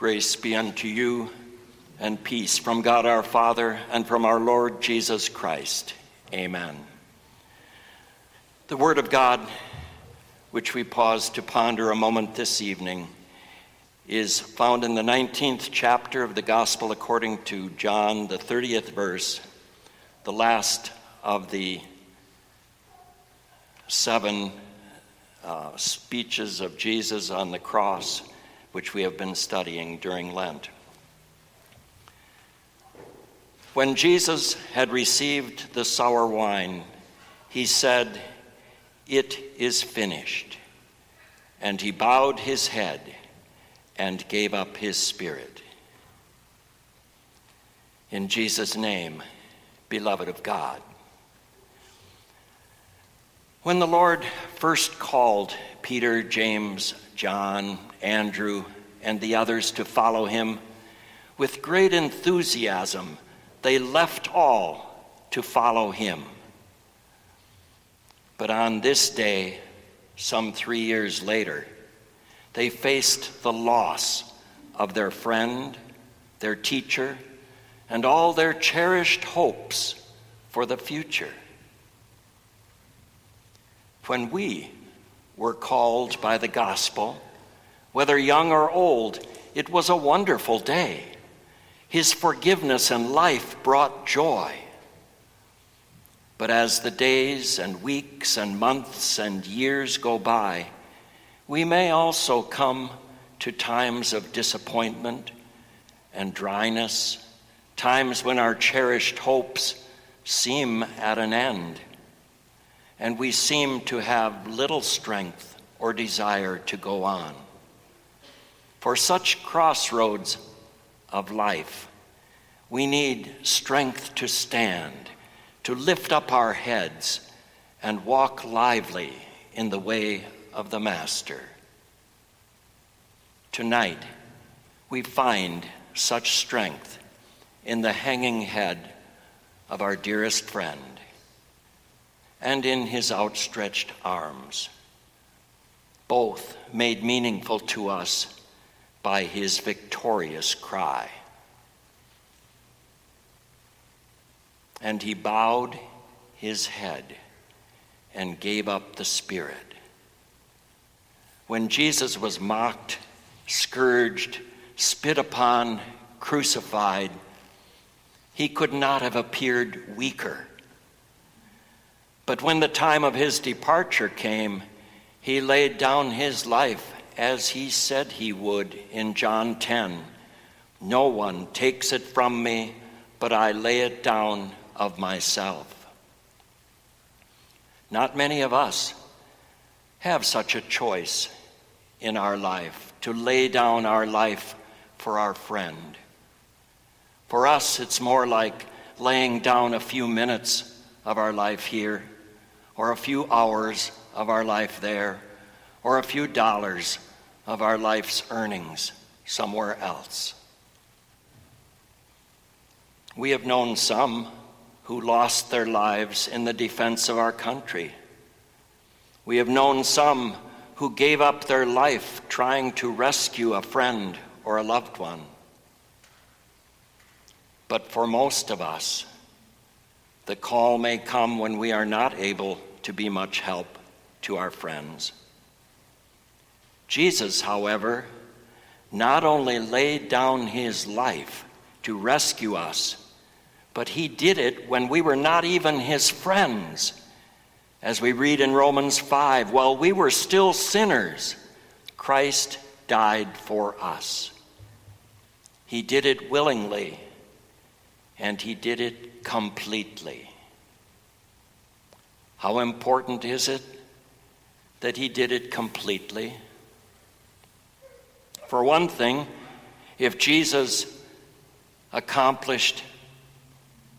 Grace be unto you and peace from God our Father and from our Lord Jesus Christ. Amen. The Word of God, which we pause to ponder a moment this evening, is found in the 19th chapter of the Gospel according to John, the 30th verse, the last of the seven uh, speeches of Jesus on the cross which we have been studying during Lent. When Jesus had received the sour wine, he said, It is finished. And he bowed his head and gave up his spirit. In Jesus' name, beloved of God. When the Lord first called Peter, James, John, Andrew, and the others to follow him, with great enthusiasm, they left all to follow him. But on this day, some three years later, they faced the loss of their friend, their teacher, and all their cherished hopes for the future. When we were called by the gospel, whether young or old, it was a wonderful day. His forgiveness and life brought joy. But as the days and weeks and months and years go by, we may also come to times of disappointment and dryness, times when our cherished hopes seem at an end, and we seem to have little strength or desire to go on. For such crossroads of life, we need strength to stand, to lift up our heads, and walk lively in the way of the Master. Tonight, we find such strength in the hanging head of our dearest friend and in his outstretched arms, both made meaningful to us by his victorious cry. And he bowed his head and gave up the spirit. When Jesus was mocked, scourged, spit upon, crucified, he could not have appeared weaker. But when the time of his departure came, he laid down his life as he said he would in John 10 No one takes it from me, but I lay it down of myself. Not many of us have such a choice in our life to lay down our life for our friend. For us, it's more like laying down a few minutes of our life here, or a few hours of our life there or a few dollars of our life's earnings somewhere else. We have known some who lost their lives in the defense of our country. We have known some who gave up their life trying to rescue a friend or a loved one. But for most of us, the call may come when we are not able to be much help to our friends. Jesus, however, not only laid down his life to rescue us, but he did it when we were not even his friends. As we read in Romans 5, while we were still sinners, Christ died for us. He did it willingly, and he did it completely. How important is it that he did it completely? For one thing, if Jesus accomplished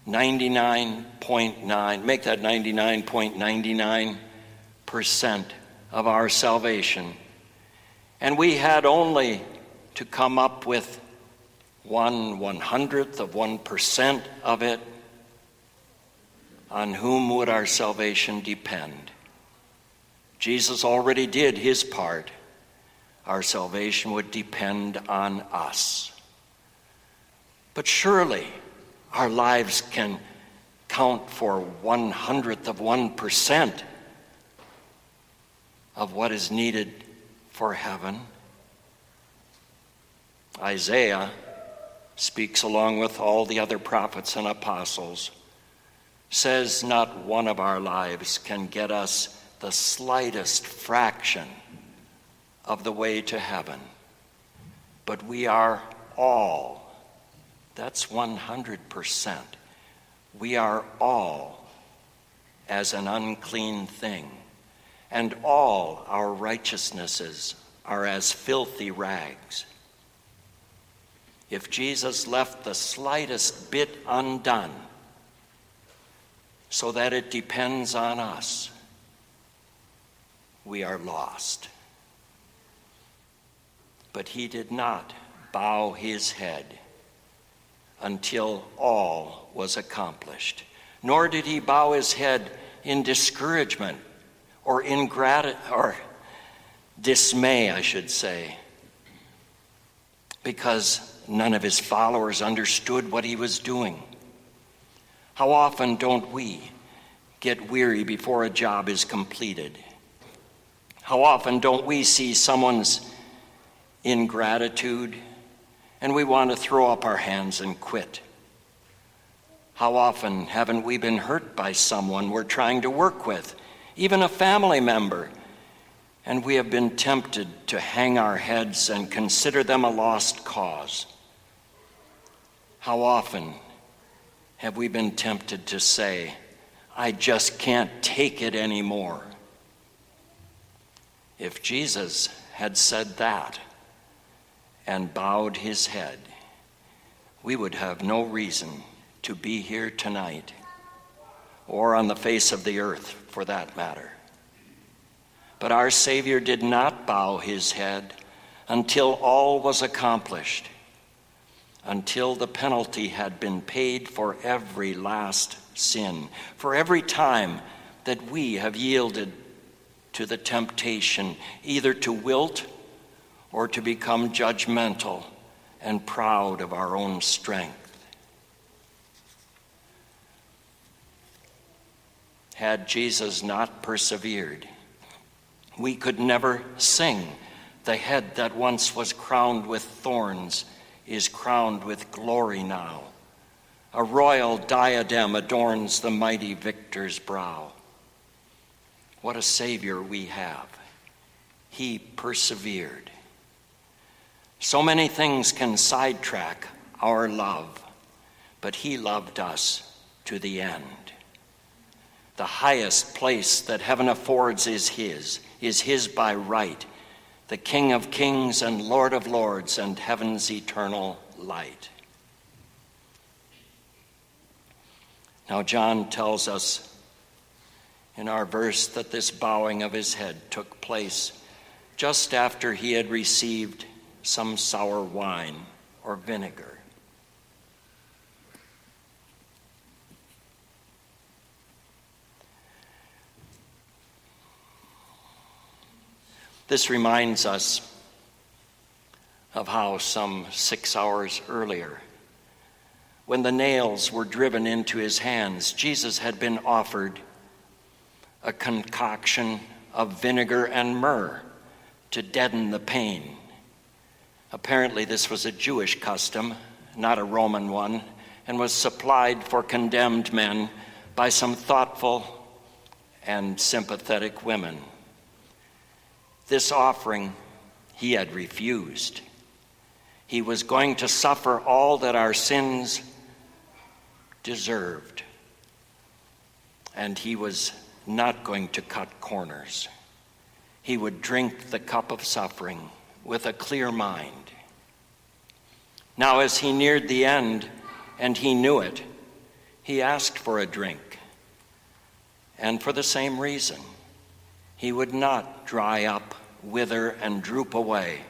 99.9, make that 99.99% of our salvation, and we had only to come up with one one hundredth of one percent of it, on whom would our salvation depend? Jesus already did his part our salvation would depend on us. But surely our lives can count for one hundredth of one percent of what is needed for heaven. Isaiah speaks along with all the other prophets and apostles, says not one of our lives can get us the slightest fraction of the way to heaven. But we are all, that's 100%, we are all as an unclean thing, and all our righteousnesses are as filthy rags. If Jesus left the slightest bit undone so that it depends on us, we are lost. But he did not bow his head until all was accomplished, nor did he bow his head in discouragement or ingratitude or dismay, I should say, because none of his followers understood what he was doing. How often don't we get weary before a job is completed? How often don't we see someone's ingratitude and we want to throw up our hands and quit? How often haven't we been hurt by someone we're trying to work with, even a family member, and we have been tempted to hang our heads and consider them a lost cause? How often have we been tempted to say, I just can't take it anymore? If Jesus had said that and bowed his head, we would have no reason to be here tonight or on the face of the earth for that matter. But our Savior did not bow his head until all was accomplished, until the penalty had been paid for every last sin, for every time that we have yielded to the temptation either to wilt or to become judgmental and proud of our own strength. Had Jesus not persevered, we could never sing, The head that once was crowned with thorns is crowned with glory now. A royal diadem adorns the mighty victor's brow. What a Savior we have. He persevered. So many things can sidetrack our love, but He loved us to the end. The highest place that heaven affords is His, is His by right, the King of kings and Lord of lords, and heaven's eternal light. Now, John tells us in our verse that this bowing of his head took place just after he had received some sour wine or vinegar. This reminds us of how some six hours earlier, when the nails were driven into his hands, Jesus had been offered a concoction of vinegar and myrrh to deaden the pain. Apparently, this was a Jewish custom, not a Roman one, and was supplied for condemned men by some thoughtful and sympathetic women. This offering he had refused. He was going to suffer all that our sins deserved, and he was not going to cut corners. He would drink the cup of suffering with a clear mind. Now, as he neared the end, and he knew it, he asked for a drink. And for the same reason, he would not dry up, wither, and droop away,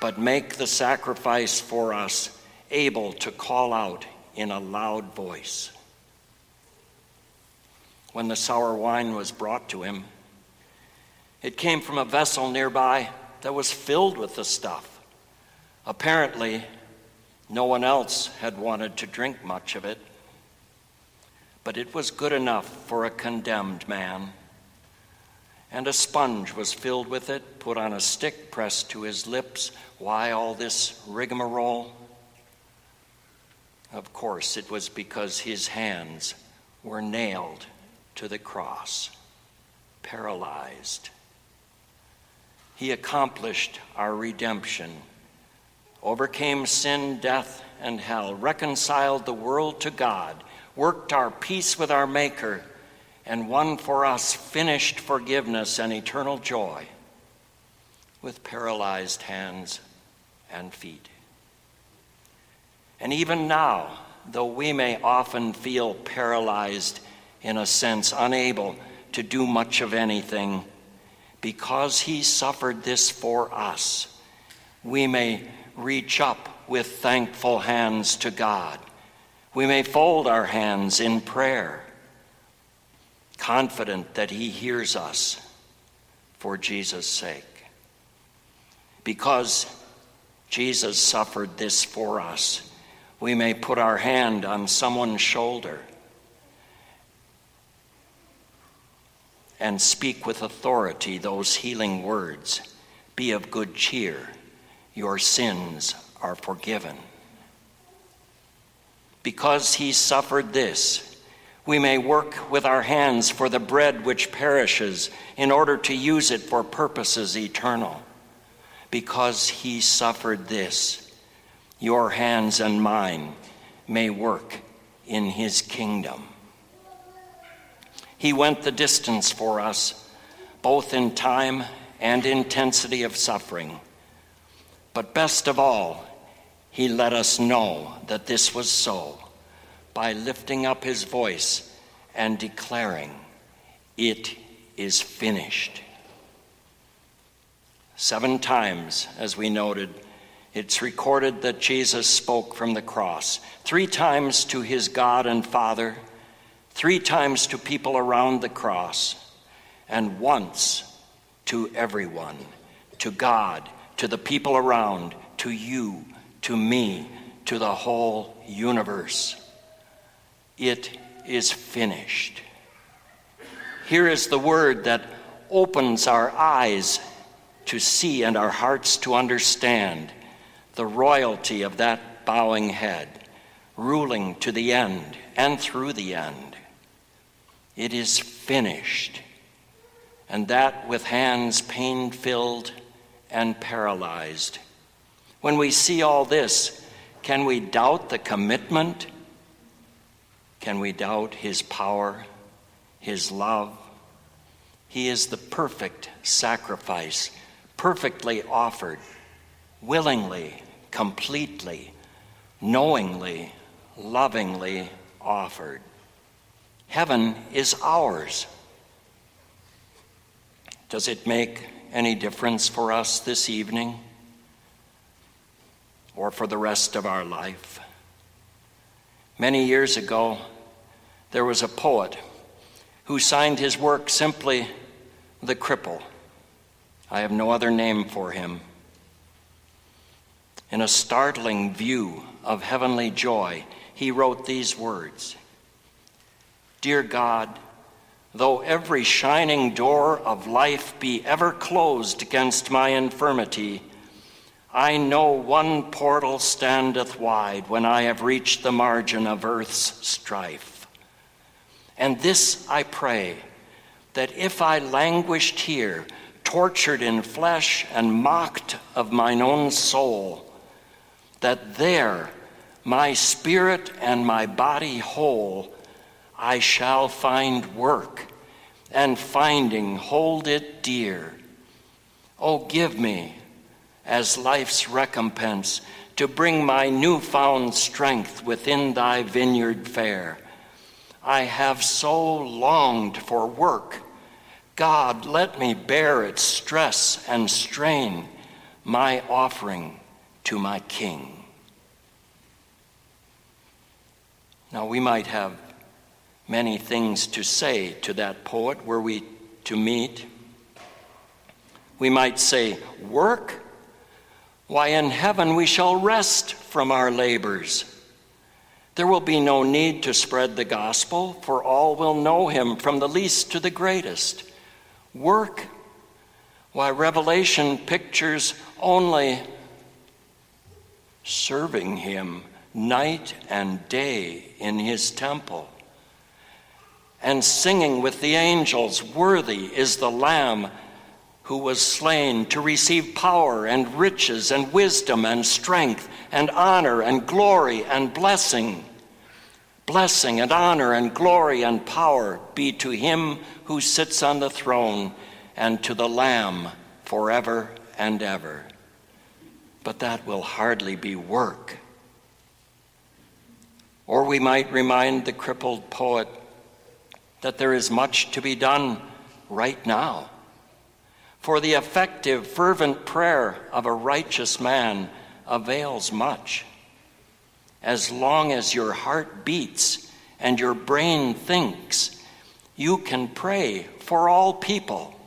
but make the sacrifice for us able to call out in a loud voice. When the sour wine was brought to him, it came from a vessel nearby that was filled with the stuff. Apparently, no one else had wanted to drink much of it, but it was good enough for a condemned man. And a sponge was filled with it, put on a stick pressed to his lips. Why all this rigmarole? Of course, it was because his hands were nailed to the cross, paralyzed. He accomplished our redemption, overcame sin, death, and hell, reconciled the world to God, worked our peace with our Maker, and won for us finished forgiveness and eternal joy with paralyzed hands and feet. And even now, though we may often feel paralyzed in a sense, unable to do much of anything, because he suffered this for us, we may reach up with thankful hands to God. We may fold our hands in prayer, confident that he hears us for Jesus' sake. Because Jesus suffered this for us, we may put our hand on someone's shoulder and speak with authority those healing words Be of good cheer, your sins are forgiven. Because he suffered this, we may work with our hands for the bread which perishes in order to use it for purposes eternal. Because he suffered this, your hands and mine may work in his kingdom. He went the distance for us, both in time and intensity of suffering. But best of all, he let us know that this was so by lifting up his voice and declaring, It is finished. Seven times, as we noted, it's recorded that Jesus spoke from the cross, three times to his God and Father three times to people around the cross, and once to everyone to God, to the people around, to you, to me, to the whole universe. It is finished. Here is the word that opens our eyes to see and our hearts to understand the royalty of that bowing head, ruling to the end and through the end. It is finished. And that with hands pain filled and paralyzed. When we see all this, can we doubt the commitment? Can we doubt his power, his love? He is the perfect sacrifice, perfectly offered, willingly, completely, knowingly, lovingly offered. Heaven is ours. Does it make any difference for us this evening or for the rest of our life? Many years ago, there was a poet who signed his work simply The Cripple. I have no other name for him. In a startling view of heavenly joy, he wrote these words Dear God, though every shining door of life be ever closed against my infirmity, I know one portal standeth wide when I have reached the margin of earth's strife. And this I pray, that if I languished here, tortured in flesh and mocked of mine own soul, that there my spirit and my body whole I shall find work, and finding hold it dear. Oh, give me, as life's recompense, to bring my newfound strength within thy vineyard fair. I have so longed for work. God, let me bear its stress and strain, my offering to my King. Now, we might have many things to say to that poet were we to meet. We might say, Work? Why, in heaven we shall rest from our labors. There will be no need to spread the gospel, for all will know him from the least to the greatest. Work? Why, Revelation pictures only serving him night and day in his temple and singing with the angels, Worthy is the Lamb who was slain to receive power and riches and wisdom and strength and honor and glory and blessing. Blessing and honor and glory and power be to him who sits on the throne and to the Lamb forever and ever. But that will hardly be work. Or we might remind the crippled poet that there is much to be done right now. For the effective, fervent prayer of a righteous man avails much. As long as your heart beats and your brain thinks, you can pray for all people.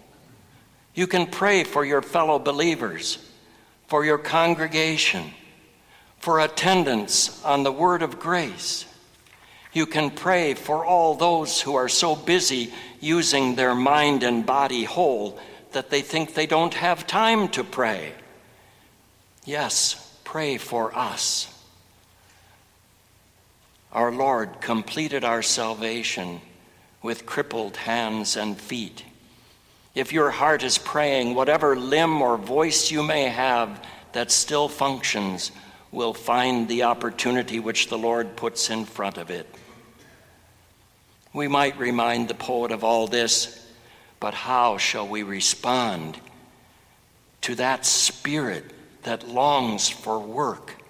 You can pray for your fellow believers, for your congregation, for attendance on the word of grace. You can pray for all those who are so busy using their mind and body whole that they think they don't have time to pray. Yes, pray for us. Our Lord completed our salvation with crippled hands and feet. If your heart is praying, whatever limb or voice you may have that still functions will find the opportunity which the Lord puts in front of it. We might remind the poet of all this but how shall we respond to that spirit that longs for work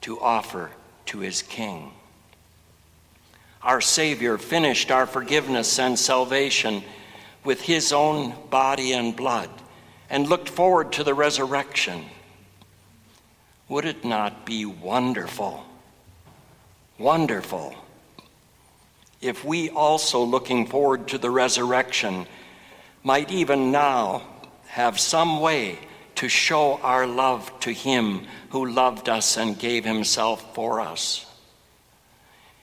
to offer to his King? Our Savior finished our forgiveness and salvation with his own body and blood and looked forward to the resurrection. Would it not be wonderful? Wonderful if we also, looking forward to the resurrection, might even now have some way to show our love to Him who loved us and gave Himself for us.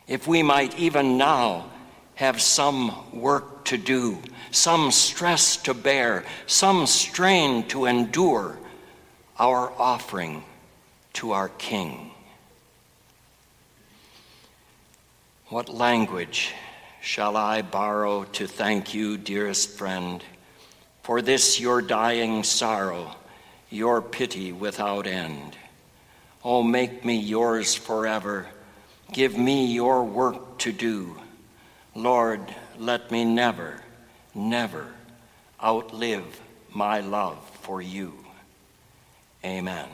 If we might even now have some work to do, some stress to bear, some strain to endure, our offering to our King. What language shall I borrow to thank you, dearest friend, for this your dying sorrow, your pity without end? Oh, make me yours forever. Give me your work to do. Lord, let me never, never outlive my love for you. Amen.